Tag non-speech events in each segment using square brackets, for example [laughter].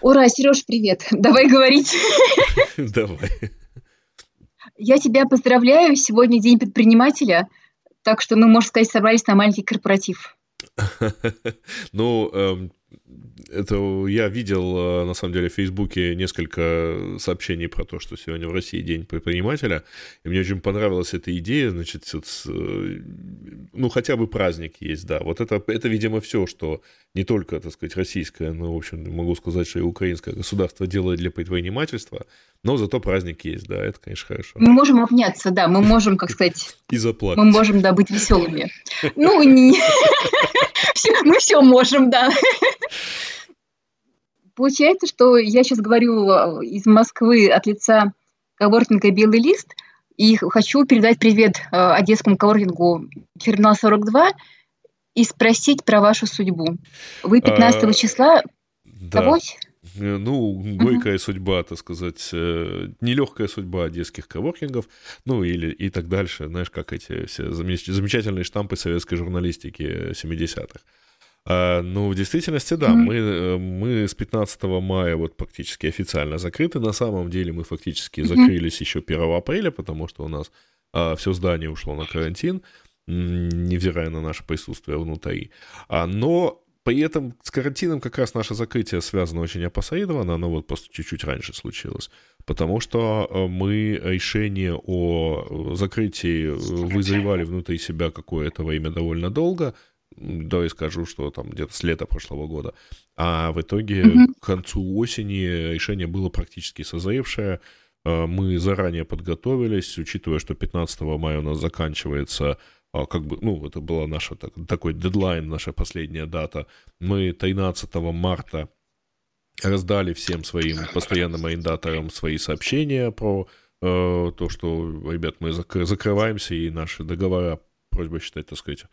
Ура, Сереж, привет. [laughs] Давай говорить. [laughs] Давай. Я тебя поздравляю. Сегодня день предпринимателя. Так что мы, можно сказать, собрались на маленький корпоратив. [laughs] Ну, эм, это я видел, э, на самом деле, в Фейсбуке несколько сообщений про то, что сегодня в России день предпринимателя, и мне очень понравилась эта идея, значит, э, ну, хотя бы праздник есть, да, вот это, это, видимо, все, что не только, так сказать, российское, но, в общем, могу сказать, что и украинское государство делает для предпринимательства, но зато праздник есть, да, это, конечно, хорошо. Мы можем обняться, да, мы можем, как сказать... [laughs] И заплакать. Мы можем, да, быть веселыми. Ну, [laughs] мы все можем, да. Получается, что я сейчас говорю э, из Москвы от лица коворкинга «Белый лист», и хочу передать привет э, одесскому коворкингу «Терминал 42» и спросить про вашу судьбу. Вы 15 а, числа да. Э, ну, горькая uh-huh. судьба, так сказать, нелегкая судьба одесских коворкингов, ну, или и так дальше, знаешь, как эти все замечательные штампы советской журналистики 70-х. А, ну, в действительности, да, mm-hmm. мы, э, мы с 15 мая вот практически официально закрыты. На самом деле мы фактически mm-hmm. закрылись еще 1 апреля, потому что у нас а, все здание ушло на карантин, невзирая на наше присутствие внутри. А, но при этом с карантином как раз наше закрытие связано очень опосредованно, оно вот просто чуть-чуть раньше случилось, потому что э, мы решение о закрытии вызревали внутри себя какое-то время довольно долго, давай скажу, что там где-то с лета прошлого года. А в итоге mm-hmm. к концу осени решение было практически созревшее. Мы заранее подготовились, учитывая, что 15 мая у нас заканчивается как бы, ну, это была наша так, такой дедлайн, наша последняя дата. Мы 13 марта раздали всем своим постоянным арендаторам свои сообщения про э, то, что, ребят, мы закрываемся, и наши договора просьба считать, так сказать,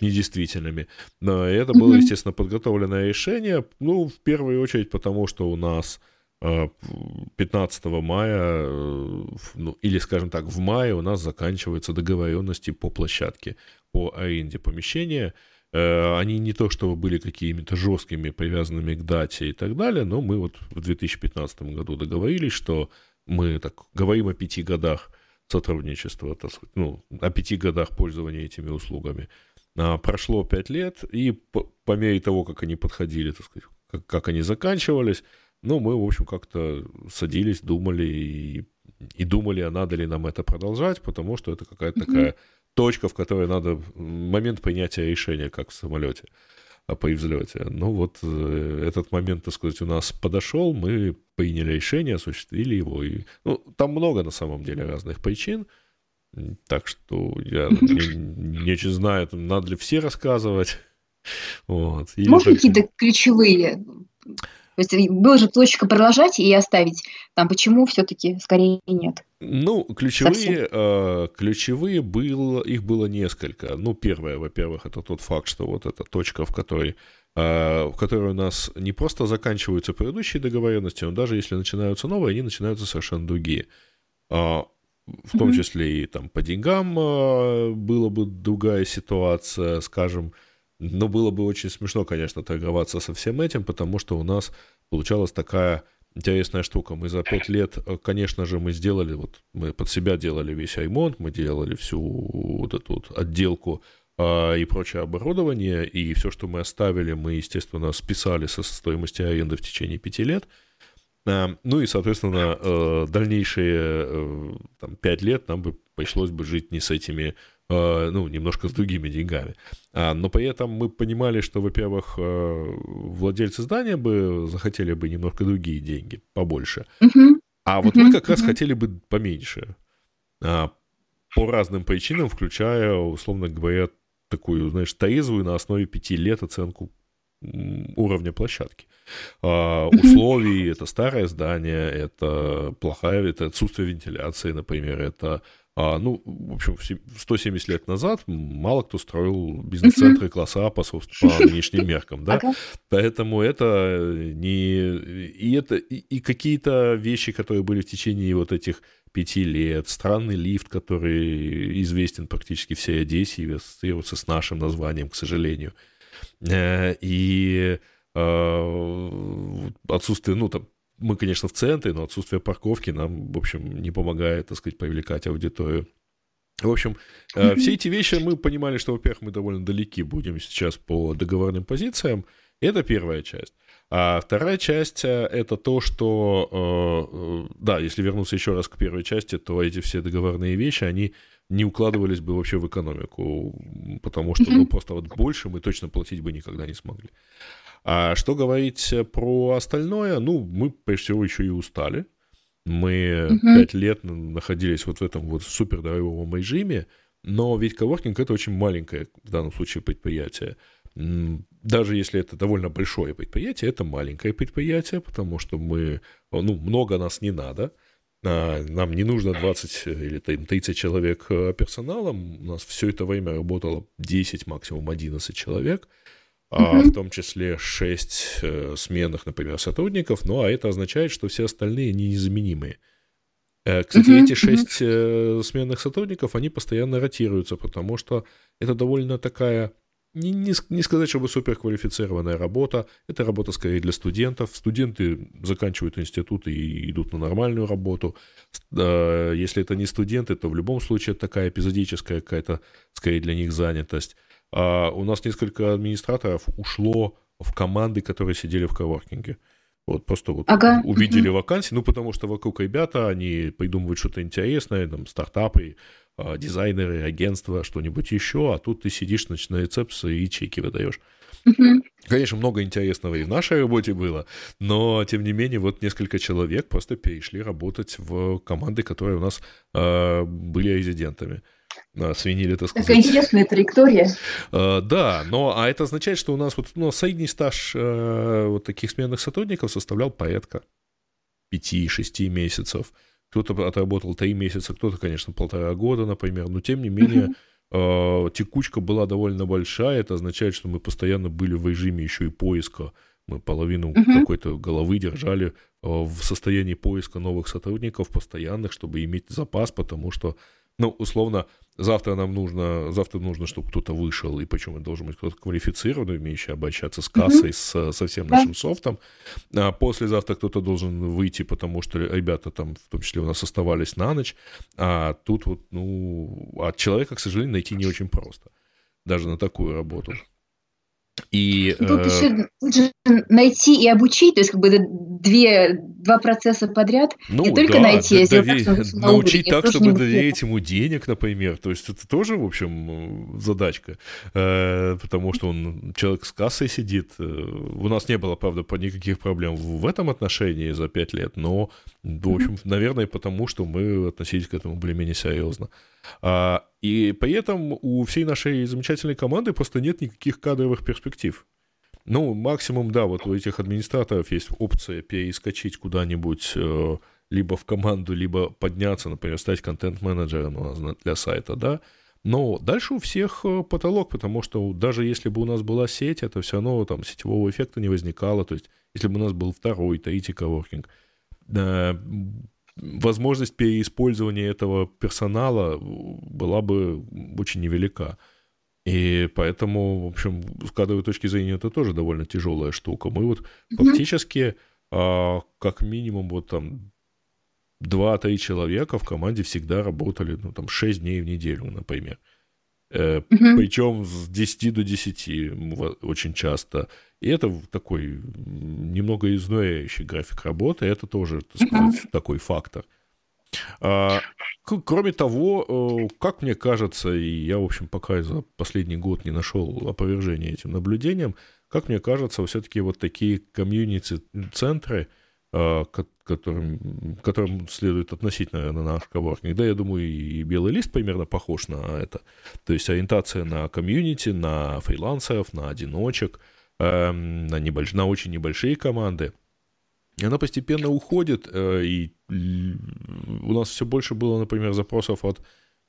недействительными. Но это было, естественно, подготовленное решение, ну, в первую очередь потому, что у нас 15 э, мая, э, ну, или, скажем так, в мае у нас заканчиваются договоренности по площадке, по аренде помещения. Э, они не то чтобы были какими-то жесткими, привязанными к дате и так далее, но мы вот в 2015 году договорились, что мы так говорим о пяти годах сотрудничества, так сказать, ну, о пяти годах пользования этими услугами. А, прошло пять лет, и по, по мере того, как они подходили, так сказать, как, как они заканчивались, ну, мы, в общем, как-то садились, думали и, и думали, а надо ли нам это продолжать, потому что это какая-то mm-hmm. такая точка, в которой надо момент принятия решения, как в самолете. А, при взлете. Ну вот э, этот момент, так сказать, у нас подошел, мы приняли решение, осуществили его. И, ну, там много на самом деле разных причин, так что я [laughs] не, не знаю, надо ли все рассказывать. Вот. Может, только... какие-то ключевые то есть была же точка продолжать и оставить. Там почему все-таки скорее нет? Ну, ключевые, э, ключевые было, их было несколько. Ну, первое, во-первых, это тот факт, что вот эта точка, в которой э, в которой у нас не просто заканчиваются предыдущие договоренности, но даже если начинаются новые, они начинаются совершенно другие. Э, в том числе и там по деньгам э, была бы другая ситуация, скажем, но было бы очень смешно, конечно, торговаться со всем этим, потому что у нас получалась такая интересная штука. Мы за пять лет, э, конечно же, мы сделали, вот мы под себя делали весь ремонт, мы делали всю вот эту вот отделку а, и прочее оборудование, и все, что мы оставили, мы, естественно, списали со стоимости аренды в течение пяти лет. А, ну и, соответственно, э, дальнейшие э, там, пять лет нам бы пришлось бы жить не с этими ну, немножко с другими деньгами. А, но при этом мы понимали, что, во-первых, э, владельцы здания бы захотели бы немножко другие деньги, побольше. А вот мы как раз хотели бы поменьше. А, по разным причинам, включая, условно говоря, такую, знаешь, трезвую на основе пяти лет оценку уровня площадки. А, условий это старое здание, это плохая, это отсутствие вентиляции, например, это а, ну, в общем, 170 лет назад мало кто строил бизнес-центры класса А по, по нынешним меркам, да? Поэтому это не... И, это, и, и какие-то вещи, которые были в течение вот этих пяти лет, странный лифт, который известен практически всей Одессе и ассоциируется с нашим названием, к сожалению. Э, и э, отсутствие, ну, там, мы, конечно, в центре, но отсутствие парковки нам, в общем, не помогает, так сказать, привлекать аудиторию. В общем, э, все эти вещи мы понимали, что, во-первых, мы довольно далеки будем сейчас по договорным позициям. Это первая часть. А вторая часть э, это то, что, э, да, если вернуться еще раз к первой части, то эти все договорные вещи, они не укладывались бы вообще в экономику, потому что ну, просто вот больше мы точно платить бы никогда не смогли. А что говорить про остальное? Ну, мы, прежде всего, еще и устали. Мы пять угу. лет находились вот в этом вот супердорогом режиме, но ведь коворкинг это очень маленькое в данном случае предприятие. Даже если это довольно большое предприятие, это маленькое предприятие, потому что мы, ну, много нас не надо. А, нам не нужно 20 или 30 человек э, персонала. У нас все это время работало 10, максимум 11 человек а в том числе 6 э, сменных, например, сотрудников, ну а это означает, что все остальные незаменимые. Э, кстати, uh-huh, эти шесть uh-huh. сменных сотрудников, они постоянно ротируются, потому что это довольно такая, не, не, не сказать, чтобы суперквалифицированная работа, это работа скорее для студентов. Студенты заканчивают институты и идут на нормальную работу. Если это не студенты, то в любом случае это такая эпизодическая какая-то, скорее для них занятость. А у нас несколько администраторов ушло в команды, которые сидели в коворкинге. Вот просто вот ага. увидели угу. вакансии, ну потому что вокруг ребята, они придумывают что-то интересное, там стартапы, а, дизайнеры, агентства, что-нибудь еще, а тут ты сидишь на рецепции и чеки выдаешь. Угу. Конечно, много интересного и в нашей работе было, но тем не менее вот несколько человек просто перешли работать в команды, которые у нас э, были резидентами свинили, так сказать. Такая интересная траектория. Uh, да, но а это означает, что у нас вот ну, средний стаж uh, вот таких сменных сотрудников составлял порядка 5-6 месяцев. Кто-то отработал 3 месяца, кто-то, конечно, полтора года, например, но тем не менее uh-huh. текучка была довольно большая. Это означает, что мы постоянно были в режиме еще и поиска. Мы половину uh-huh. какой-то головы держали в состоянии поиска новых сотрудников постоянных, чтобы иметь запас, потому что ну, условно, завтра нам нужно, завтра нужно, чтобы кто-то вышел, и почему это должен быть кто-то квалифицированный, умеющий обращаться с кассой, mm-hmm. с, со всем нашим да. софтом. А послезавтра кто-то должен выйти, потому что ребята там, в том числе у нас оставались на ночь, а тут вот, ну, от человека, к сожалению, найти не очень просто, даже на такую работу. И, Тут э... еще найти и обучить, то есть как бы две, два процесса подряд, ну, не только да, найти, а дове... [laughs] научить так, чтобы доверить ему денег, например. То есть это тоже, в общем, задачка, э, потому что он человек с кассой сидит. Э, у нас не было, правда, никаких проблем в этом отношении за пять лет, но, в общем, наверное, потому что мы относились к этому более-менее серьезно. И при этом у всей нашей замечательной команды просто нет никаких кадровых перспектив. Ну, максимум, да, вот у этих администраторов есть опция перескочить куда-нибудь э, либо в команду, либо подняться, например, стать контент-менеджером у нас для сайта, да. Но дальше у всех э, потолок, потому что даже если бы у нас была сеть, это все равно там сетевого эффекта не возникало. То есть, если бы у нас был второй, третий коворкинг, возможность переиспользования этого персонала была бы очень невелика. И поэтому, в общем, с кадровой точки зрения это тоже довольно тяжелая штука. Мы вот mm-hmm. фактически а, как минимум вот там 2-3 человека в команде всегда работали, ну, там, 6 дней в неделю, например. Э, mm-hmm. Причем с 10 до 10 очень часто. И это такой немного изнуряющий график работы, это тоже, так сказать, uh-huh. такой фактор. А, кроме того, э, как мне кажется, и я, в общем, пока за последний год не нашел опровержения этим наблюдениям, как мне кажется, все-таки вот такие комьюнити-центры, а, которым, которым следует относить, наверное, наш коворкинг. Да, я думаю, и белый лист примерно похож на это. То есть ориентация на комьюнити, на фрилансеров, на одиночек – Эм, на, небольш... на очень небольшие команды. И она постепенно уходит, э, и у нас все больше было, например, запросов от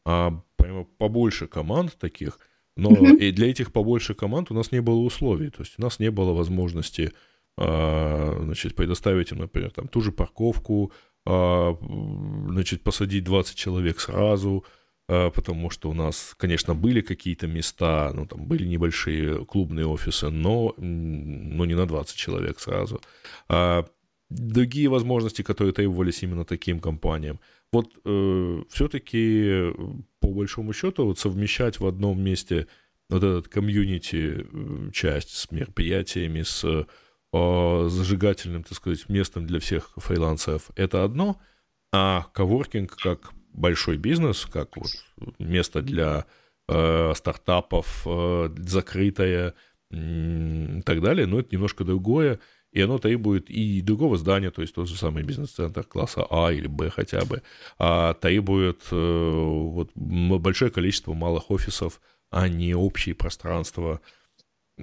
а, прямо побольше команд таких, но mm-hmm. и для этих побольше команд у нас не было условий, то есть у нас не было возможности значит, предоставить им, например, там, ту же парковку, а, значит, посадить 20 человек сразу, э, потому что у нас, конечно, были какие-то места, ну, там были небольшие клубные офисы, но, но не на 20 человек сразу. А другие возможности, которые требовались именно таким компаниям. Вот э, все-таки, по большому счету, вот совмещать в одном месте вот этот комьюнити э, часть с мероприятиями, с зажигательным, так сказать, местом для всех фрилансеров, это одно, а коворкинг как большой бизнес, как вот место для э, стартапов, э, закрытое и так далее, но это немножко другое, и оно требует и другого здания, то есть тот же самый бизнес-центр класса А или Б хотя бы, а требует э, вот, большое количество малых офисов, а не общие пространства.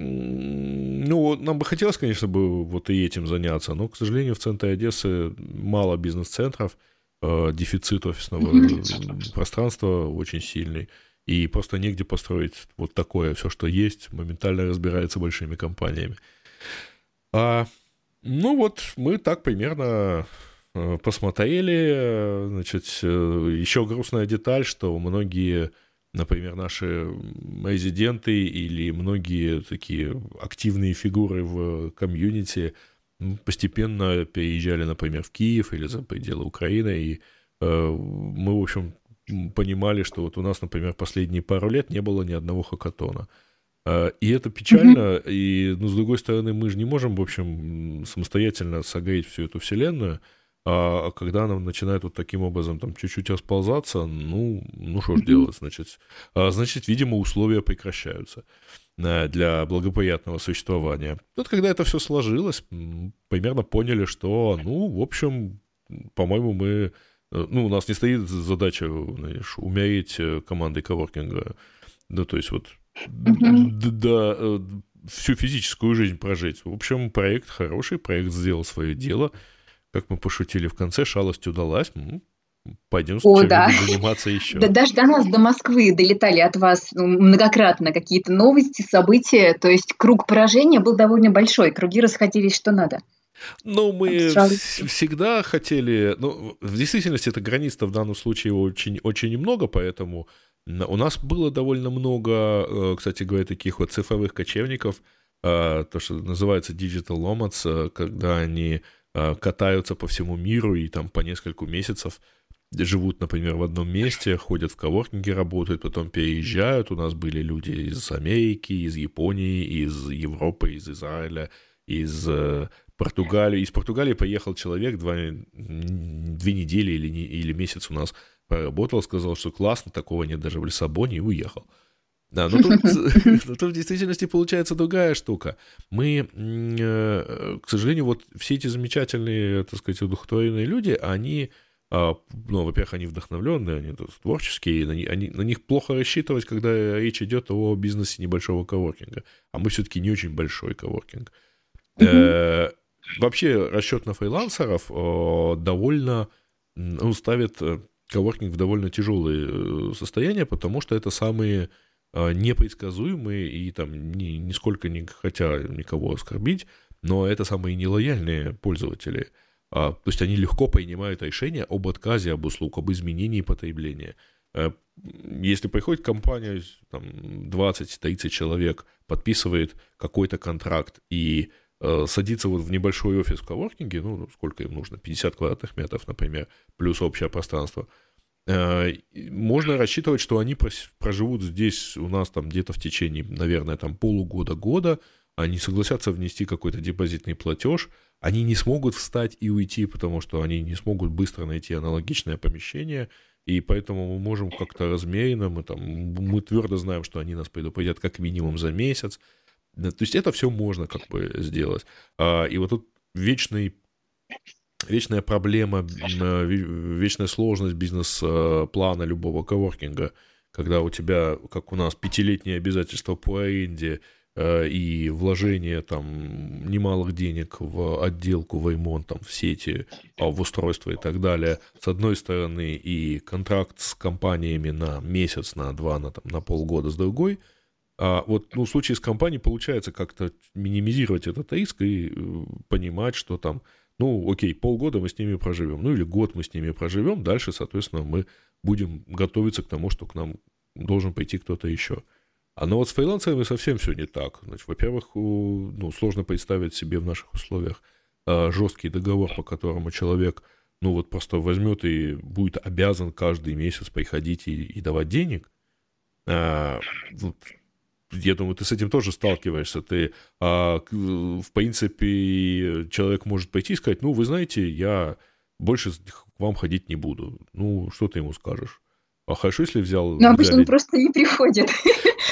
Ну, нам бы хотелось, конечно, бы вот и этим заняться, но, к сожалению, в центре Одессы мало бизнес-центров, э, дефицит офисного пространства очень сильный, и просто негде построить вот такое все, что есть, моментально разбирается большими компаниями. А, ну вот, мы так примерно э, посмотрели. Значит, э, еще грустная деталь, что многие, например, наши резиденты или многие такие активные фигуры в комьюнити постепенно переезжали, например, в Киев или за пределы Украины, и э, мы, в общем, понимали, что вот у нас, например, последние пару лет не было ни одного хакатона. А, и это печально, mm-hmm. и, ну, с другой стороны, мы же не можем, в общем, самостоятельно согреть всю эту вселенную, а когда она начинает вот таким образом там чуть-чуть расползаться, ну, ну что ж делать, значит, а, значит, видимо, условия прекращаются а, для благоприятного существования. Вот когда это все сложилось, примерно поняли, что, ну, в общем, по-моему, мы, э, ну, у нас не стоит задача, знаешь, умереть э, командой коворкинга, да, то есть вот да, э, всю физическую жизнь прожить. В общем, проект хороший, проект сделал свое дело. Как мы пошутили в конце, шалость удалась. Пойдем О, да. заниматься еще. Да, даже до нас, до Москвы долетали от вас ну, многократно какие-то новости, события. То есть круг поражения был довольно большой. Круги расходились что надо. Ну, мы всегда хотели... Ну, в действительности это границ в данном случае очень, очень много, поэтому у нас было довольно много, э, кстати говоря, таких вот цифровых кочевников, э, то, что называется digital nomads, э, когда они катаются по всему миру и там по нескольку месяцев живут, например, в одном месте, ходят в коворкинге, работают, потом переезжают. У нас были люди из Америки, из Японии, из Европы, из Израиля, из Португалии. Из Португалии поехал человек два, две недели или, или месяц у нас поработал, сказал, что классно, такого нет даже в Лиссабоне, и уехал. Да, но тут, [laughs] [laughs] но тут в действительности получается другая штука. Мы, э, к сожалению, вот все эти замечательные, так сказать, удохотворенные люди, они, а, ну, во-первых, они вдохновленные, они творческие, они, они, на них плохо рассчитывать, когда речь идет о бизнесе небольшого коворкинга. А мы все-таки не очень большой коворкинг. Mm-hmm. Вообще расчет на фрилансеров довольно ну, ставит э, коворкинг в довольно тяжелое э, состояние, потому что это самые непредсказуемые и там ни, нисколько не хотя никого оскорбить, но это самые нелояльные пользователи. А, то есть они легко принимают решение об отказе об услуг, об изменении потребления. А, если приходит компания, там, 20-30 человек, подписывает какой-то контракт и э, садится вот в небольшой офис в коворкинге, ну, сколько им нужно, 50 квадратных метров, например, плюс общее пространство, э, можно рассчитывать, что они проживут здесь у нас там где-то в течение, наверное, там полугода-года, они согласятся внести какой-то депозитный платеж, они не смогут встать и уйти, потому что они не смогут быстро найти аналогичное помещение, и поэтому мы можем как-то размеренно, мы там, мы твердо знаем, что они нас предупредят как минимум за месяц, то есть это все можно как бы сделать. А, и вот тут вечный вечная проблема, э, вечная сложность бизнес-плана любого коворкинга, когда у тебя, как у нас, пятилетние обязательства по аренде э, и вложение там немалых денег в отделку, в ремонт, там, в сети, а, в устройство и так далее, с одной стороны, и контракт с компаниями на месяц, на два, на, там, на полгода с другой – а вот ну, в случае с компанией получается как-то минимизировать этот риск и э, понимать, что там, Ну, окей, полгода мы с ними проживем, ну или год мы с ними проживем, дальше, соответственно, мы будем готовиться к тому, что к нам должен пойти кто-то еще. А но вот с фрилансерами совсем все не так. Значит, во-первых, ну, сложно представить себе в наших условиях а, жесткий договор, по которому человек, ну вот просто возьмет и будет обязан каждый месяц приходить и, и давать денег. А, я думаю, ты с этим тоже сталкиваешься. Ты, а, в принципе, человек может пойти и сказать, ну, вы знаете, я больше к вам ходить не буду. Ну, что ты ему скажешь? А хорошо, если взял... Но обычно он просто не приходит.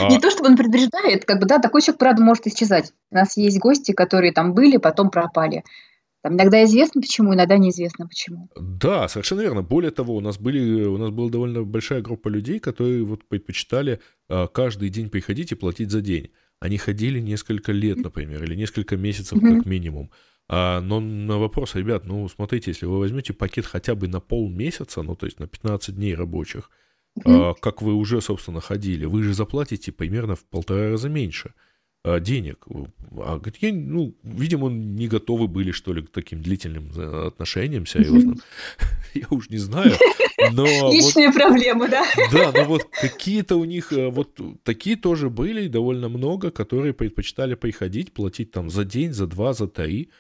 А... Не то, чтобы он предупреждает, как бы, да, такой человек, правда, может исчезать. У нас есть гости, которые там были, потом пропали. Там иногда известно почему, иногда неизвестно почему. Да, совершенно верно. Более того, у нас, были, у нас была довольно большая группа людей, которые вот предпочитали а, каждый день приходить и платить за день. Они ходили несколько лет, например, или несколько месяцев как минимум. А, но на вопрос, ребят, ну смотрите, если вы возьмете пакет хотя бы на полмесяца, ну то есть на 15 дней рабочих, а, как вы уже, собственно, ходили, вы же заплатите примерно в полтора раза меньше. А, денег. А какие, ну, видимо, не готовы были, что ли, к таким длительным э, отношениям серьезным. [laughs] Я уж не знаю. Но Личные вот, проблемы, да? Да, но вот какие-то у них, э, вот такие тоже были, довольно много, которые предпочитали приходить, платить там за день, за два, за три,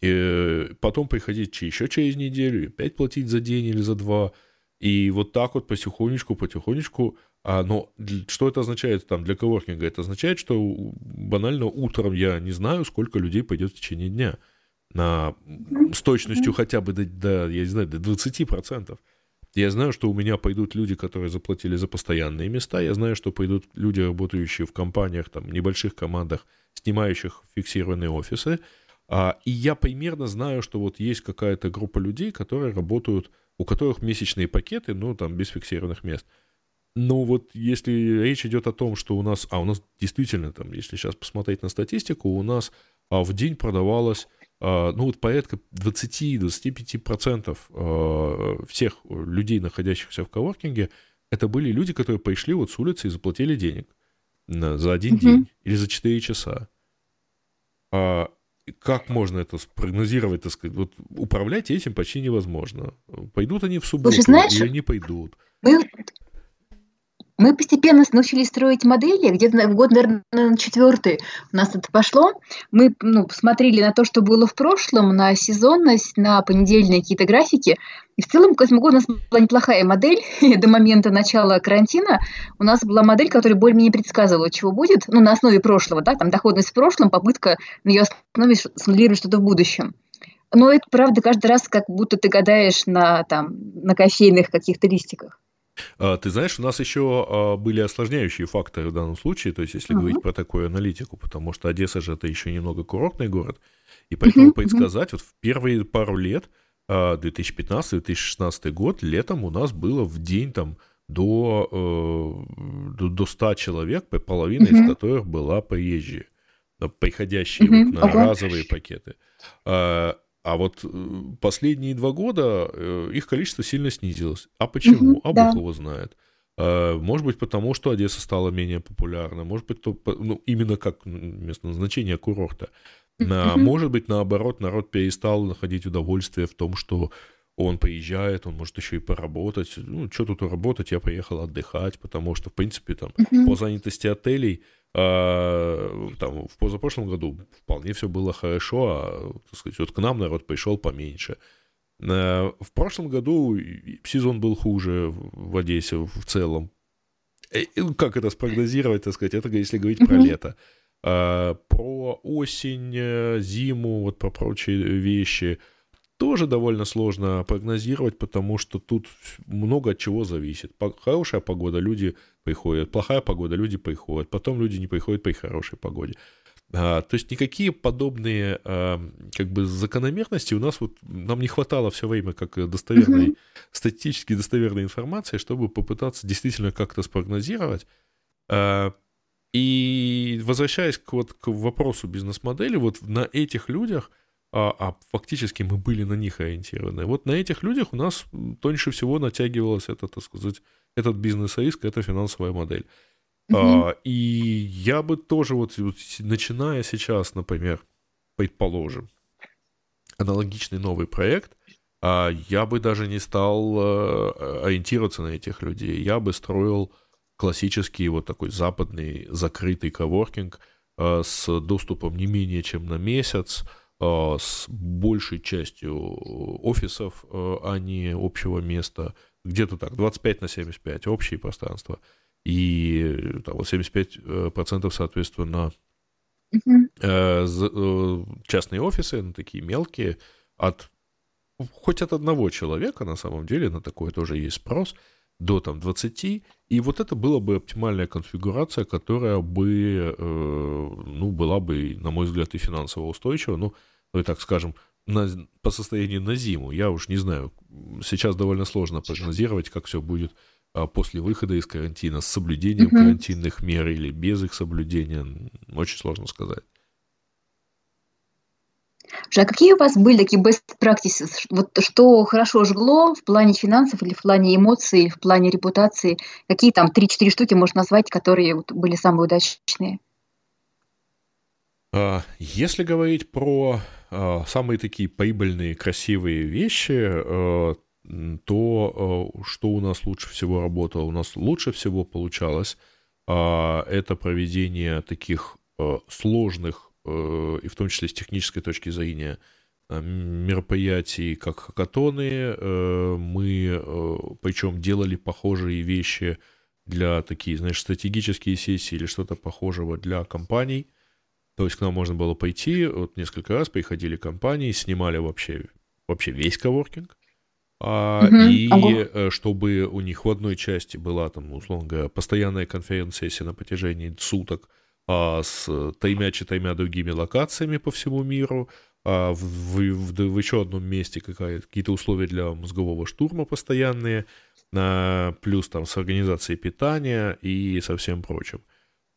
и потом приходить еще через неделю, и опять платить за день или за два. И вот так вот потихонечку, потихонечку а, но что это означает там для коворкинга? Это означает, что банально утром я не знаю, сколько людей пойдет в течение дня. На, с точностью хотя бы до, до, я не знаю, до 20%. Я знаю, что у меня пойдут люди, которые заплатили за постоянные места. Я знаю, что пойдут люди, работающие в компаниях, там, небольших командах, снимающих фиксированные офисы. А, и я примерно знаю, что вот есть какая-то группа людей, которые работают, у которых месячные пакеты, ну, там, без фиксированных мест – ну вот если речь идет о том, что у нас, а у нас действительно там, если сейчас посмотреть на статистику, у нас а, в день продавалось, а, ну вот порядка 20-25% а, всех людей, находящихся в коворкинге, это были люди, которые пришли вот с улицы и заплатили денег за один mm-hmm. день или за 4 часа. А, как можно это спрогнозировать, так сказать? Вот управлять этим почти невозможно. Пойдут они в субботу Слушай, знаешь, или не пойдут. Мы мы постепенно научились строить модели, где-то год, наверное, четвертый у нас это пошло. Мы ну, смотрели на то, что было в прошлом, на сезонность, на понедельные какие-то графики. И в целом к этому году у нас была неплохая модель. [laughs] До момента начала карантина у нас была модель, которая более-менее предсказывала, чего будет. Ну, на основе прошлого, да, там доходность в прошлом, попытка на ее основе смоделировать что-то в будущем. Но это, правда, каждый раз как будто ты гадаешь на, там, на кофейных каких-то листиках. А, ты знаешь, у нас еще а, были осложняющие факторы в данном случае, то есть если uh-huh. говорить про такую аналитику, потому что Одесса же это еще немного курортный город, и поэтому uh-huh. предсказать, вот в первые пару лет, 2015-2016 а, год, летом у нас было в день там до, э, до, до 100 человек, половина uh-huh. из которых была приезжие, приходящие uh-huh. вот на uh-huh. разовые пакеты. А вот э, последние два года э, их количество сильно снизилось. А почему? Угу, а да. Бог его знает. А, может быть, потому что Одесса стала менее популярна. Может быть, то, ну, именно как место назначения курорта. А, может быть, наоборот, народ перестал находить удовольствие в том, что он приезжает, он может еще и поработать. Ну, что тут работать, я поехал отдыхать, потому что, в принципе, там, по занятости отелей а, там, в позапрошлом году вполне все было хорошо, а, так сказать, вот к нам народ пришел поменьше. А, в прошлом году сезон был хуже в Одессе в целом. Э, как это спрогнозировать, так сказать, это если говорить про лето. А, про осень, э, зиму, вот про прочие вещи тоже довольно сложно прогнозировать, потому что тут много от чего зависит. Хорошая погода, люди приходят, плохая погода, люди приходят, потом люди не приходят при хорошей погоде. А, то есть никакие подобные а, как бы закономерности у нас вот нам не хватало все время как достоверной mm-hmm. статистически достоверной информации, чтобы попытаться действительно как-то спрогнозировать. А, и возвращаясь к, вот, к вопросу бизнес-модели, вот на этих людях, а, а фактически мы были на них ориентированы, вот на этих людях у нас тоньше всего натягивалось это, так сказать, этот бизнес-риск, это финансовая модель. Угу. А, и я бы тоже вот, вот, начиная сейчас, например, предположим, аналогичный новый проект, а я бы даже не стал э, ориентироваться на этих людей. Я бы строил классический вот такой западный закрытый коворкинг э, с доступом не менее чем на месяц, э, с большей частью офисов, а не общего места. Где-то так, 25 на 75 общее пространство. И там, вот 75% соответственно uh-huh. частные офисы, ну, такие мелкие, от хоть от одного человека, на самом деле, на такое тоже есть спрос, до там 20, и вот это была бы оптимальная конфигурация, которая бы, э, ну, была бы, на мой взгляд, и финансово устойчива, ну, ну так скажем, на, по состоянию на зиму. Я уж не знаю, сейчас довольно сложно прогнозировать, как все будет а, после выхода из карантина, с соблюдением mm-hmm. карантинных мер или без их соблюдения, очень сложно сказать. А какие у вас были такие best practices? Вот что хорошо жгло в плане финансов или в плане эмоций, или в плане репутации? Какие там 3-4 штуки можно назвать, которые вот были самые удачные? А, если говорить про а, самые такие прибыльные, красивые вещи, то что у нас лучше всего работало? У нас лучше всего получалось это проведение таких сложных и в том числе с технической точки зрения мероприятий, как хакатоны. Мы, причем, делали похожие вещи для такие, знаешь, стратегические сессии или что-то похожего для компаний. То есть к нам можно было пойти, вот несколько раз приходили компании, снимали вообще, вообще весь коворкинг, а, угу, и ого. чтобы у них в одной части была там, условно говоря, постоянная конференц-сессия на протяжении суток – а, с тремя-четырьмя другими локациями по всему миру, а, в, в, в еще одном месте какие-то условия для мозгового штурма постоянные, а, плюс там с организацией питания и со всем прочим.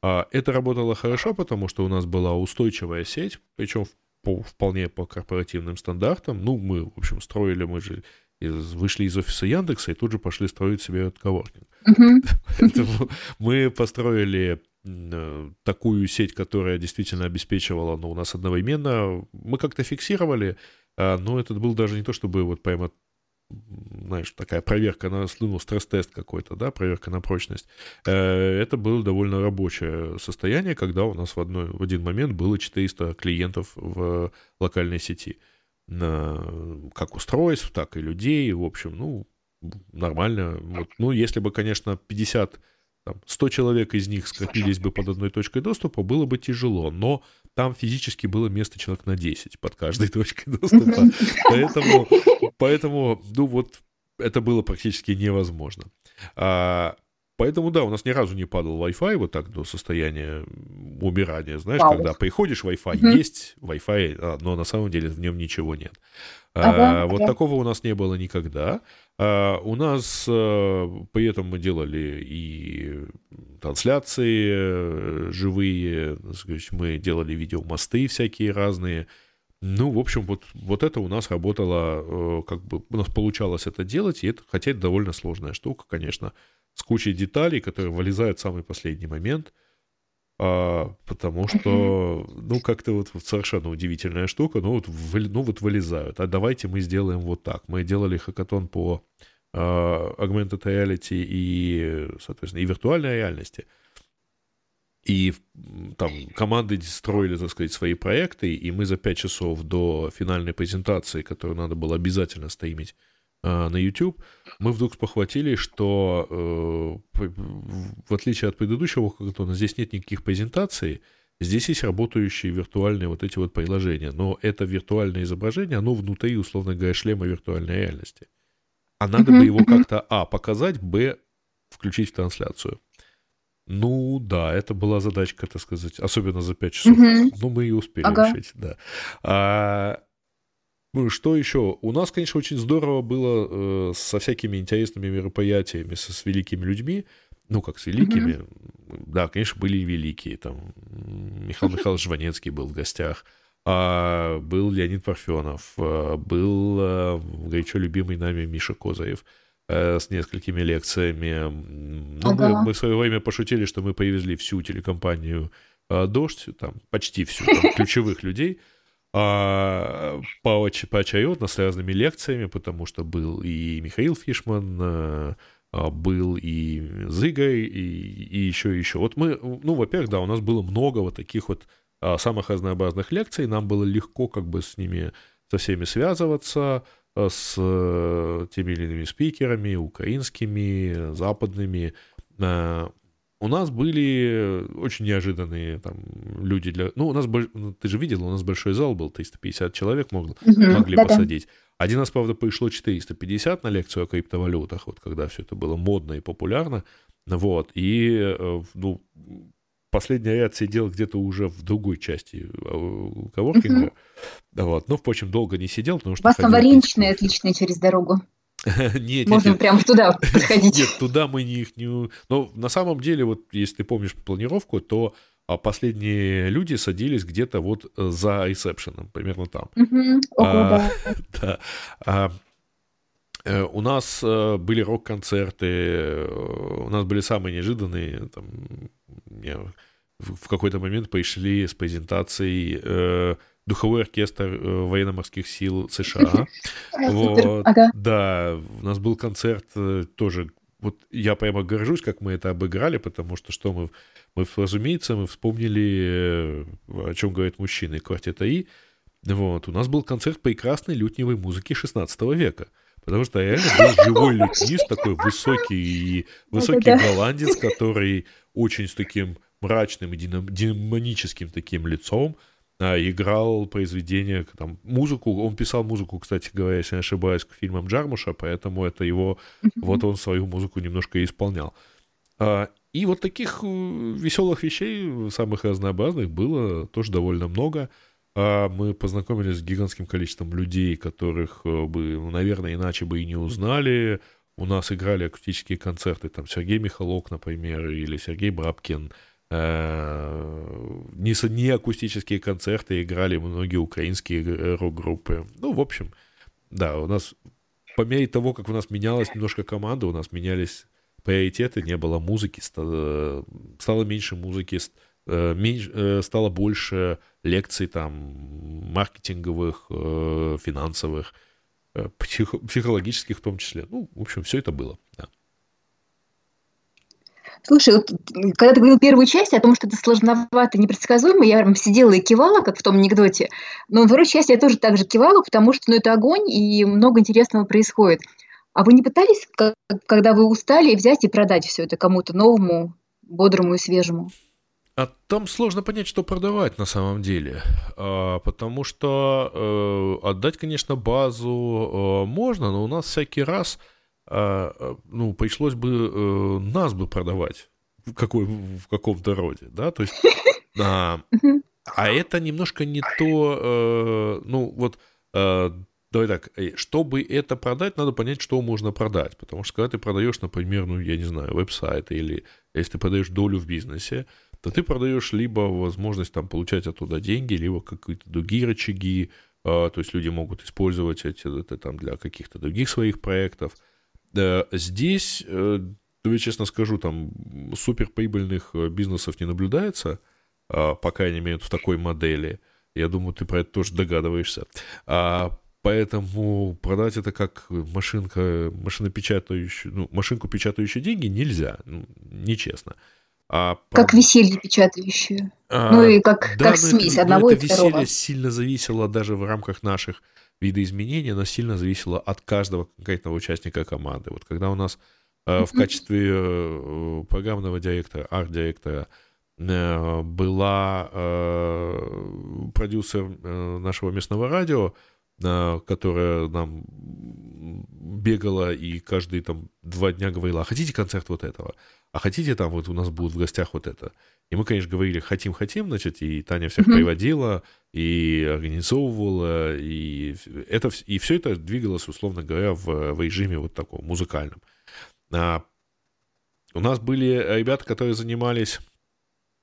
А, это работало хорошо, потому что у нас была устойчивая сеть, причем по, вполне по корпоративным стандартам. Ну, мы, в общем, строили, мы же из, вышли из офиса Яндекса и тут же пошли строить себе этот коворкинг. [laughs] Поэтому мы построили Э, такую сеть, которая действительно обеспечивала, ну, у нас одновременно, мы как-то фиксировали, а, но это был даже не то, чтобы вот прямо знаешь, такая проверка на, ну, стресс-тест какой-то, да, проверка на прочность. Э, это было довольно рабочее состояние, когда у нас в, одной, в один момент было 400 клиентов в локальной сети. Как устройств, так и людей, в общем, ну, нормально. Вот. Ну, если бы, конечно, 50 там, 100 человек из них скопились бы под одной точкой доступа, было бы тяжело, но там физически было место человек на 10 под каждой [laughs] точкой доступа. Поэтому, поэтому ну вот, это было практически невозможно. А, поэтому, да, у нас ни разу не падал Wi-Fi вот так до состояния умирания, знаешь, Вау. когда приходишь, Wi-Fi угу. есть, Wi-Fi, а, но на самом деле в нем ничего нет. Ага, а, вот ага. такого у нас не было никогда. А, у нас а, при этом мы делали и трансляции э, живые, мы делали видеомосты всякие разные. Ну, в общем, вот, вот это у нас работало, э, как бы у нас получалось это делать, и это, хотя это довольно сложная штука, конечно, с кучей деталей, которые вылезают в самый последний момент – а, потому что, ну, как-то вот совершенно удивительная штука, ну, вот, вы, ну, вот вылезают. А давайте мы сделаем вот так. Мы делали хакатон по а, augmented reality и, соответственно, и виртуальной реальности. И там команды строили, так сказать, свои проекты, и мы за 5 часов до финальной презентации, которую надо было обязательно стримить а, на YouTube, мы вдруг похватили, что э, в отличие от предыдущего хакатона, здесь нет никаких презентаций, здесь есть работающие виртуальные вот эти вот приложения, но это виртуальное изображение, оно внутри, условно говоря, шлема виртуальной реальности. А надо бы его как-то, а, показать, б, включить в трансляцию. Ну да, это была задачка, так сказать, особенно за 5 часов. Mm-hmm. Ну, мы и успели ага. решить, да. А, ну, что еще? У нас, конечно, очень здорово было э, со всякими интересными мероприятиями, со, с великими людьми. Ну, как с великими. Mm-hmm. Да, конечно, были и великие. Там Михаил Михайлович Жванецкий был в гостях. А, был Леонид Парфенов. А, был а, горячо любимый нами Миша Козаев а, с несколькими лекциями. Ну, ага. мы, мы в свое время пошутили, что мы повезли всю телекомпанию а, «Дождь», там почти всю, там, [laughs] ключевых людей – а, по, поочередно с разными лекциями, потому что был и Михаил Фишман, а, а, был и Зыгой, и, и еще, и еще. Вот мы, ну, во-первых, да, у нас было много вот таких вот а, самых разнообразных лекций, нам было легко как бы с ними, со всеми связываться, с э, теми или иными спикерами, украинскими, западными. У нас были очень неожиданные там люди для... Ну, у нас, ну, ты же видел, у нас большой зал был, 350 человек мог... угу, могли да-да. посадить. Один раз, правда, пришло 450 на лекцию о криптовалютах, вот когда все это было модно и популярно. Вот, и, э, ну, последний ряд сидел где-то уже в другой части э, коворкинга. Угу. Вот. Но, впрочем, долго не сидел, потому что... У вас там вареничные отличные через дорогу. [laughs] нет, Можно нет, прямо туда [laughs] подходить. Нет, туда мы их не... Но на самом деле, вот если ты помнишь планировку, то а последние люди садились где-то вот э, за ресепшеном, примерно там. а, да. [laughs] А, э, у нас э, были рок-концерты, у нас были самые неожиданные. Там, в какой-то момент пришли с презентацией духовой оркестр э, военно-морских сил США. Вот, да, у нас был концерт э, тоже. Вот я прямо горжусь, как мы это обыграли, потому что что мы, мы разумеется, мы вспомнили, э, о чем говорят мужчины, квартета И. Вот, у нас был концерт прекрасной лютневой музыки 16 века. Потому что реально был живой лютнист, такой высокий, высокий голландец, который очень с таким мрачным и демоническим таким лицом, а, играл произведения, там, музыку, он писал музыку, кстати говоря, если не ошибаюсь, к фильмам Джармуша, поэтому это его, вот он свою музыку немножко исполнял. А, и вот таких э, веселых вещей, самых разнообразных, было тоже довольно много. А, мы познакомились с гигантским количеством людей, которых э, бы, ну, наверное, иначе бы и не узнали. У нас играли акустические концерты, там Сергей Михалок, например, или Сергей Брабкин – Э, не, не акустические концерты играли многие украинские рок-группы. Ну, в общем, да, у нас по мере того, как у нас менялась немножко команда, у нас менялись приоритеты, не было музыки, стало, стало меньше музыки, э, меньше, э, стало больше лекций там маркетинговых, финансовых, психологических в том числе. Ну, в общем, все это было. Да. Слушай, вот, когда ты говорил первую часть о том, что это сложновато, непредсказуемо, я прям сидела и кивала, как в том анекдоте. Но во второй части я тоже так же кивала, потому что ну, это огонь, и много интересного происходит. А вы не пытались, когда вы устали, взять и продать все это кому-то новому, бодрому и свежему? А там сложно понять, что продавать на самом деле, а, потому что э, отдать, конечно, базу э, можно, но у нас всякий раз а, а, ну, пришлось бы э, нас бы продавать в, какой, в каком-то роде, да, то есть, [laughs] а, а это немножко не то, э, ну, вот, э, давай так, чтобы это продать, надо понять, что можно продать, потому что когда ты продаешь, например, ну, я не знаю, веб-сайт или если ты продаешь долю в бизнесе, то ты продаешь либо возможность там получать оттуда деньги, либо какие-то другие рычаги, то есть люди могут использовать эти, это там для каких-то других своих проектов, Здесь, э, я честно скажу, там суперприбыльных э, бизнесов не наблюдается, а, по крайней мере, в такой модели. Я думаю, ты про это тоже догадываешься. А, поэтому продать это как машинка, машинопечатающую, ну, машинку печатающую деньги нельзя, ну, нечестно. А как про... веселье печатающую. А, ну и как, да, как смесь это, одного это и второго. веселье сильно зависело даже в рамках наших видоизменений, оно сильно зависело от каждого конкретного участника команды. Вот когда у нас э, в качестве э, программного директора, арт-директора э, была продюсер нашего местного радио, которая нам бегала и каждые там два дня говорила, а хотите концерт вот этого? А хотите там вот у нас будет в гостях вот это? И мы, конечно, говорили, хотим-хотим, значит, и Таня всех mm-hmm. приводила, и организовывала, и, это, и все это двигалось, условно говоря, в, в режиме вот таком музыкальном. А, у нас были ребята, которые занимались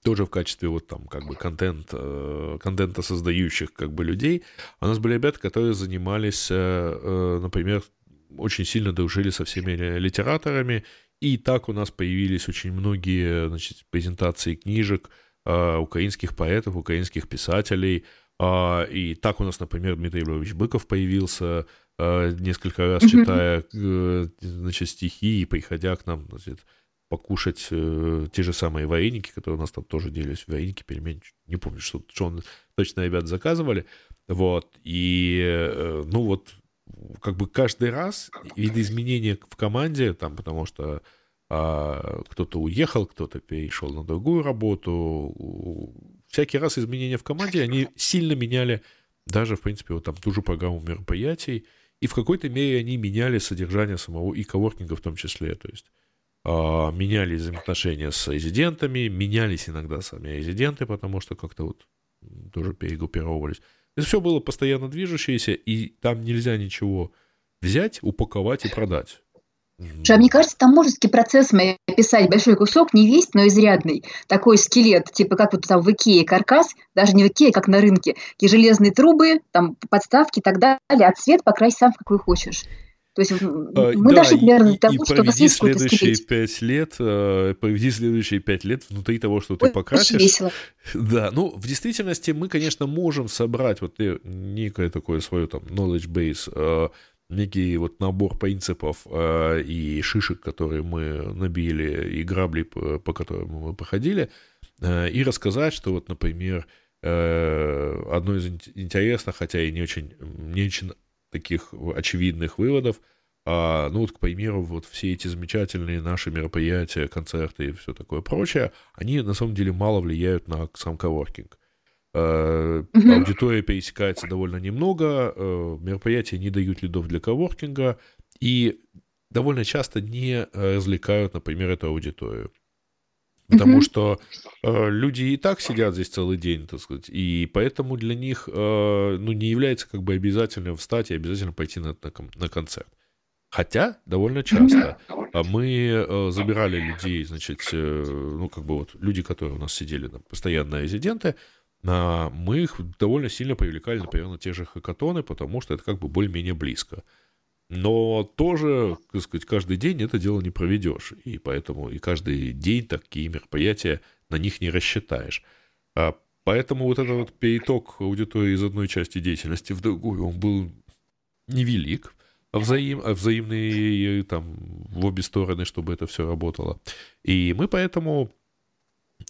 тоже в качестве вот там как бы контент, э, контента создающих как бы людей. А у нас были ребята, которые занимались, э, э, например, очень сильно дружили со всеми литераторами и так у нас появились очень многие значит, презентации книжек украинских поэтов, украинских писателей. А, и так у нас, например, Дмитрий Львович Быков появился несколько раз, читая значит, стихи и приходя к нам значит, покушать э, те же самые вареники, которые у нас там тоже делились, вареники, пельмени, не помню, что, что он точно ребят заказывали, вот, и, э, ну вот, как бы каждый раз видоизменения в команде, там, потому что а, кто-то уехал, кто-то перешел на другую работу, всякий раз изменения в команде, они сильно меняли даже, в принципе, вот там ту же программу мероприятий, и в какой-то мере они меняли содержание самого и коворкинга в том числе, то есть а, менялись взаимоотношения с резидентами, менялись иногда сами резиденты, потому что как-то вот тоже перегруппировывались. Это все было постоянно движущееся, и там нельзя ничего взять, упаковать и продать. Что, мне кажется, там можете процесс описать большой кусок, не весь, но изрядный. Такой скелет, типа как вот там в Икее каркас, даже не в Икее, как на рынке. Такие железные трубы, там подставки и так далее, а цвет покрась сам, какой хочешь. То есть а, мы да, дошли примерно до того, и что у нас есть следующие пять лет, э, проведи следующие пять лет внутри того, что ты Ой, покрасишь. Весело. [laughs] Да, ну, в действительности мы, конечно, можем собрать вот некое такое свое там knowledge base, э, некий вот набор принципов э, и шишек, которые мы набили, и грабли, по которым мы походили, и рассказать, что вот, например, одно из интересных, хотя и не очень, не очень таких очевидных выводов. А, ну вот, к примеру, вот все эти замечательные наши мероприятия, концерты и все такое прочее, они на самом деле мало влияют на сам коворкинг. Mm-hmm. Аудитория пересекается довольно немного, uh, мероприятия не дают лидов для коворкинга и довольно часто не развлекают, например, эту аудиторию. Потому mm-hmm. что э, люди и так сидят здесь целый день, так сказать, и поэтому для них э, ну, не является как бы обязательным встать и обязательно пойти на, на, на концерт. Хотя довольно часто mm-hmm. мы э, забирали людей, значит, э, ну как бы вот люди, которые у нас сидели, там, постоянные резиденты, мы их довольно сильно привлекали, например, на те же хакатоны, потому что это как бы более-менее близко. Но тоже, так сказать, каждый день это дело не проведешь. И поэтому и каждый день такие мероприятия на них не рассчитаешь. А поэтому вот этот вот переток аудитории из одной части деятельности в другую, он был невелик, а взаим, а взаимный там в обе стороны, чтобы это все работало. И мы поэтому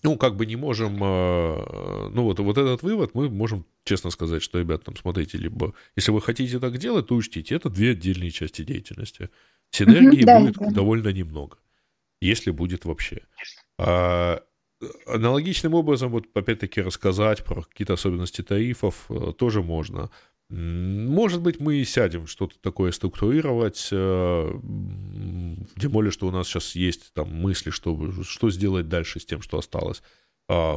ну, как бы не можем, а, ну, вот, вот этот вывод мы можем честно сказать, что, ребят, там, смотрите, либо, если вы хотите так делать, то учтите, это две отдельные части деятельности. Синергии mm-hmm, будет да, довольно немного, если будет вообще. А, аналогичным образом, вот, опять-таки, рассказать про какие-то особенности тарифов э, тоже можно. Может быть, мы и сядем что-то такое структурировать, э, тем более, что у нас сейчас есть там мысли, что, что сделать дальше с тем, что осталось, а,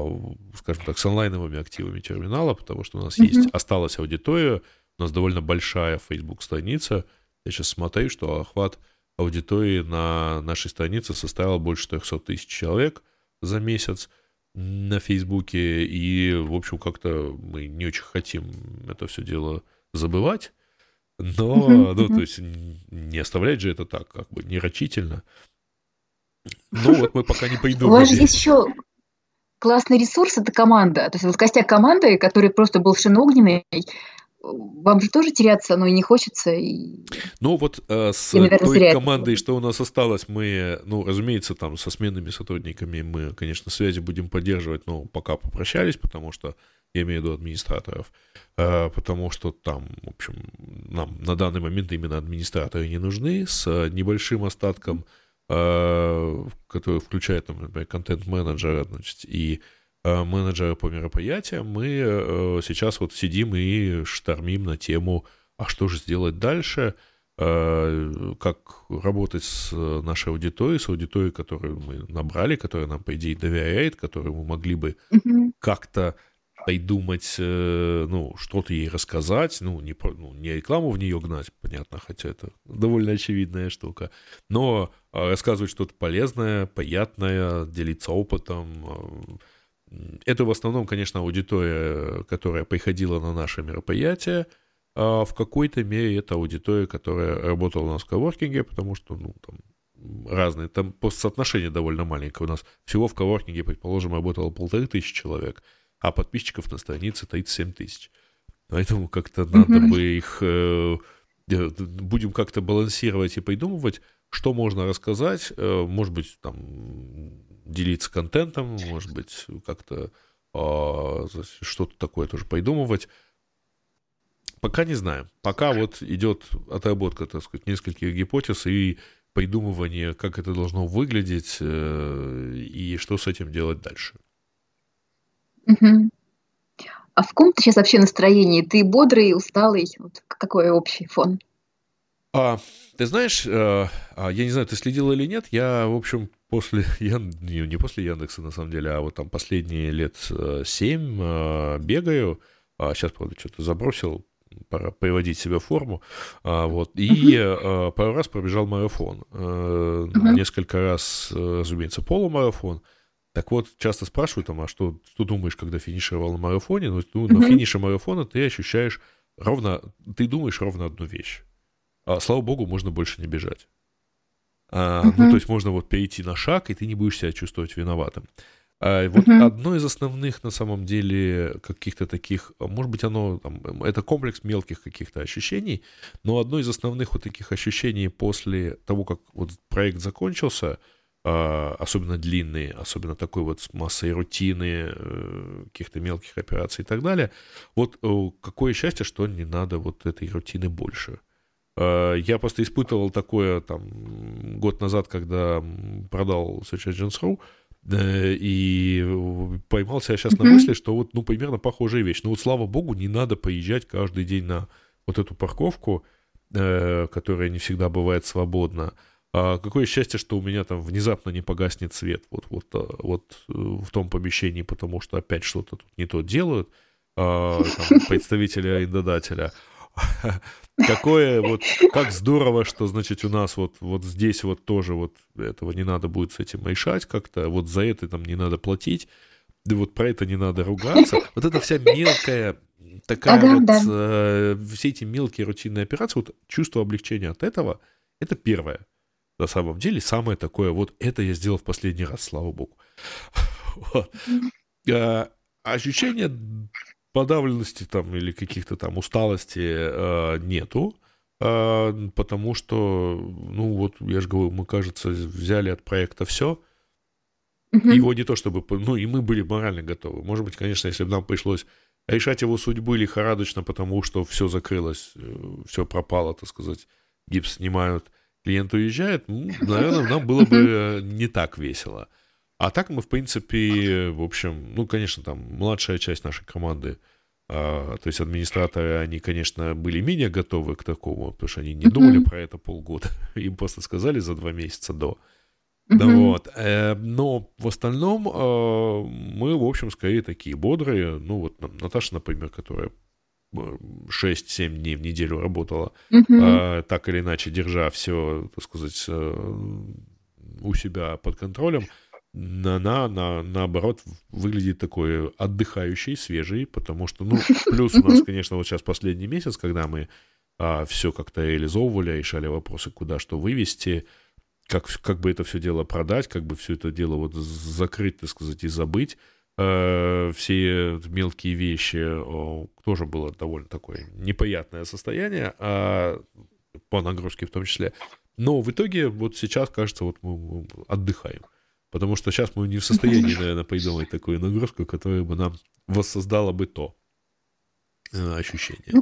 скажем так, с онлайновыми активами терминала, потому что у нас mm-hmm. есть, осталась аудитория, у нас довольно большая Facebook-страница. Я сейчас смотрю, что охват аудитории на нашей странице составил больше 300 тысяч человек за месяц на Фейсбуке, и, в общем, как-то мы не очень хотим это все дело забывать, но, ну, то есть не оставлять же это так, как бы, нерочительно. Ну, вот мы пока не придумали. У вас же есть еще классный ресурс – это команда. То есть вот костяк команды, который просто был шиногненный, вам же тоже теряться, но и не хочется. И... Ну вот э, с и, наверное, той командой, что у нас осталось, мы, ну, разумеется, там со сменными сотрудниками мы, конечно, связи будем поддерживать, но пока попрощались, потому что я имею в виду администраторов, э, потому что там, в общем, нам на данный момент именно администраторы не нужны, с небольшим остатком, э, который включает, например, контент-менеджера, значит, и менеджера по мероприятиям, мы э, сейчас вот сидим и штормим на тему, а что же сделать дальше, э, как работать с нашей аудиторией, с аудиторией, которую мы набрали, которая нам, по идее, доверяет, которую мы могли бы mm-hmm. как-то придумать, ну, что-то ей рассказать, ну не, ну, не рекламу в нее гнать, понятно, хотя это довольно очевидная штука, но рассказывать что-то полезное, приятное, делиться опытом, это в основном, конечно, аудитория, которая приходила на наши мероприятия. А в какой-то мере это аудитория, которая работала у нас в коворкинге, потому что, ну, там разные, там соотношение довольно маленькое. У нас всего в коворкинге, предположим, работало полторы тысячи человек, а подписчиков на странице 37 тысяч. Поэтому как-то надо бы их... Э, будем как-то балансировать и придумывать, что можно рассказать, может быть, там, делиться контентом, может быть, как-то а, что-то такое тоже придумывать. Пока не знаем. Пока вот идет отработка, так сказать, нескольких гипотез и придумывание, как это должно выглядеть э, и что с этим делать дальше. Угу. А в каком ты сейчас вообще настроении? Ты бодрый, усталый? Вот какой общий фон? А, ты знаешь, а, я не знаю, ты следил или нет, я, в общем, после, не, не после Яндекса, на самом деле, а вот там последние лет семь а, бегаю, а сейчас, правда, что-то забросил, пора приводить себя в форму, а, вот, и а, пару раз пробежал марафон, а, несколько раз, разумеется, полумарафон, так вот, часто спрашивают там, а что, что думаешь, когда финишировал на марафоне? Ну, ну на финише марафона ты ощущаешь ровно, ты думаешь ровно одну вещь. А, слава богу, можно больше не бежать. А, uh-huh. Ну, то есть можно вот перейти на шаг, и ты не будешь себя чувствовать виноватым. А, вот uh-huh. одно из основных, на самом деле, каких-то таких, может быть, оно, там, это комплекс мелких каких-то ощущений, но одно из основных вот таких ощущений после того, как вот проект закончился, а, особенно длинный, особенно такой вот с массой рутины, э, каких-то мелких операций и так далее, вот какое счастье, что не надо вот этой рутины больше. Э, я просто испытывал такое там год назад, когда продал Search Engines Ru, и поймал себя сейчас на мысли, что вот, ну, примерно похожая вещь. Ну, вот, слава богу, не надо поезжать каждый день на вот эту парковку, э, которая не всегда бывает свободна. А какое счастье, что у меня там внезапно не погаснет свет вот, вот, э, вот в том помещении, потому что опять что-то тут не то делают, а, там, представители арендодателя. Какое вот, как здорово, что, значит, у нас вот, вот здесь вот тоже вот этого не надо будет с этим решать как-то, вот за это там не надо платить, да вот про это не надо ругаться. [laughs] Вот эта вся мелкая такая ага, вот, да. э, все эти мелкие рутинные операции, вот чувство облегчения от этого, это первое. На самом деле, самое такое, вот это я сделал в последний раз, слава богу. [laughs] Вот. А, ощущение подавленности там или каких-то там усталости э, нету, э, потому что, ну вот, я же говорю, мы, кажется, взяли от проекта все. Его не то чтобы, ну и мы были морально готовы. Может быть, конечно, если бы нам пришлось решать его судьбу лихорадочно, потому что все закрылось, э, все пропало, так сказать, гипс снимают, клиент уезжает, ну, наверное, нам было бы э, не так весело. А так мы, в принципе, в общем, ну, конечно, там младшая часть нашей команды, а, то есть администраторы, они, конечно, были менее готовы к такому, потому что они не думали про это полгода. [laughs] Им просто сказали за два месяца до. Да вот. Э, но в остальном э, мы, в общем, скорее такие бодрые. Ну, вот Наташа, например, которая 6-7 дней в неделю работала, uh так или иначе держа все, так сказать, э, у себя под контролем, она, на, наоборот, выглядит такой отдыхающий, свежий, потому что, ну, [laughs] плюс у нас, конечно, вот сейчас последний месяц, когда мы а, все как-то реализовывали, решали вопросы, куда что вывести, как, как бы это все дело продать, как бы все это дело вот закрыть, так сказать, и забыть. Э, все мелкие вещи о, тоже было довольно такое неприятное состояние, а, по нагрузке в том числе. Но в итоге вот сейчас, кажется, вот мы отдыхаем. Потому что сейчас мы не в состоянии, наверное, придумать такую нагрузку, которая бы нам воссоздала бы то э, ощущение. Ну,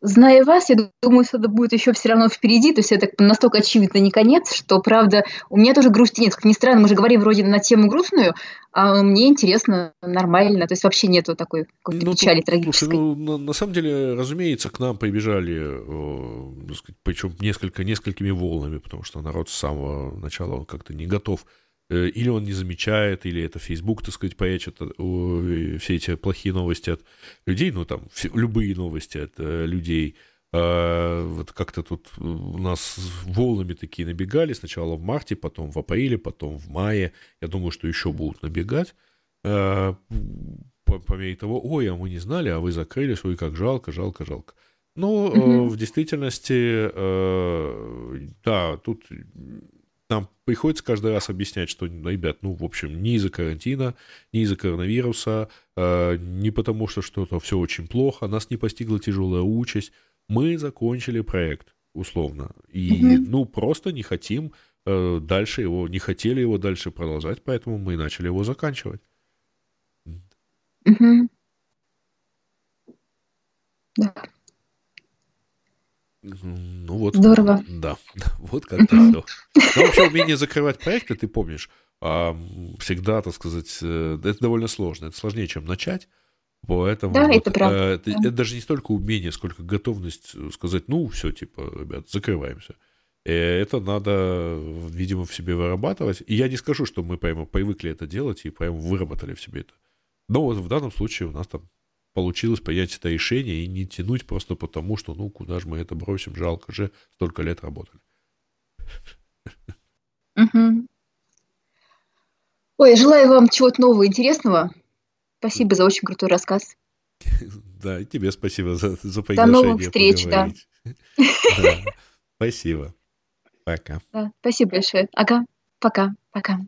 Зная вас, я думаю, что это будет еще все равно впереди, то есть это настолько очевидно не конец, что, правда, у меня тоже грусти нет. Как ни странно, мы же говорим вроде на тему грустную, а мне интересно, нормально, то есть вообще нету такой какой-то ну, печали тут, трагической. Слушай, ну, на, на самом деле, разумеется, к нам прибежали, э, причем несколько, несколькими волнами, потому что народ с самого начала он как-то не готов или он не замечает, или это Facebook, так сказать, поячет э, все эти плохие новости от людей, ну, там, любые новости от э, людей. А, вот как-то тут у нас волнами такие набегали, сначала в марте, потом в апреле, потом в мае. Я думаю, что еще будут набегать. А, по, по мере того, ой, а мы не знали, а вы закрылись, ой, как жалко, жалко, жалко. Но угу. в действительности, да, тут нам приходится каждый раз объяснять, что, ну, ребят, ну, в общем, не из-за карантина, не из-за коронавируса, э, не потому что что-то все очень плохо, нас не постигла тяжелая участь. Мы закончили проект, условно. И, mm-hmm. ну, просто не хотим э, дальше его, не хотели его дальше продолжать, поэтому мы начали его заканчивать. Mm-hmm. Да. Ну вот. Здорово. Да, [laughs] вот как-то все. Ну, вообще умение закрывать проекты, ты помнишь, всегда, так сказать, э, это довольно сложно. Это сложнее, чем начать. Поэтому да, вот, это правда. Это, да. это даже не столько умение, сколько готовность сказать, ну, все, типа, ребят, закрываемся. И это надо, видимо, в себе вырабатывать. И я не скажу, что мы прямо привыкли это делать и прямо выработали в себе это. Но вот в данном случае у нас там получилось принять это решение и не тянуть просто потому, что ну куда же мы это бросим, жалко же, столько лет работали. Угу. Ой, желаю вам чего-то нового, интересного. Спасибо за очень крутой рассказ. [laughs] Да, и тебе спасибо за, за приглашение. До новых встреч, да. [laughs] да. Спасибо. Пока. Да, спасибо большое. Ага, пока, пока.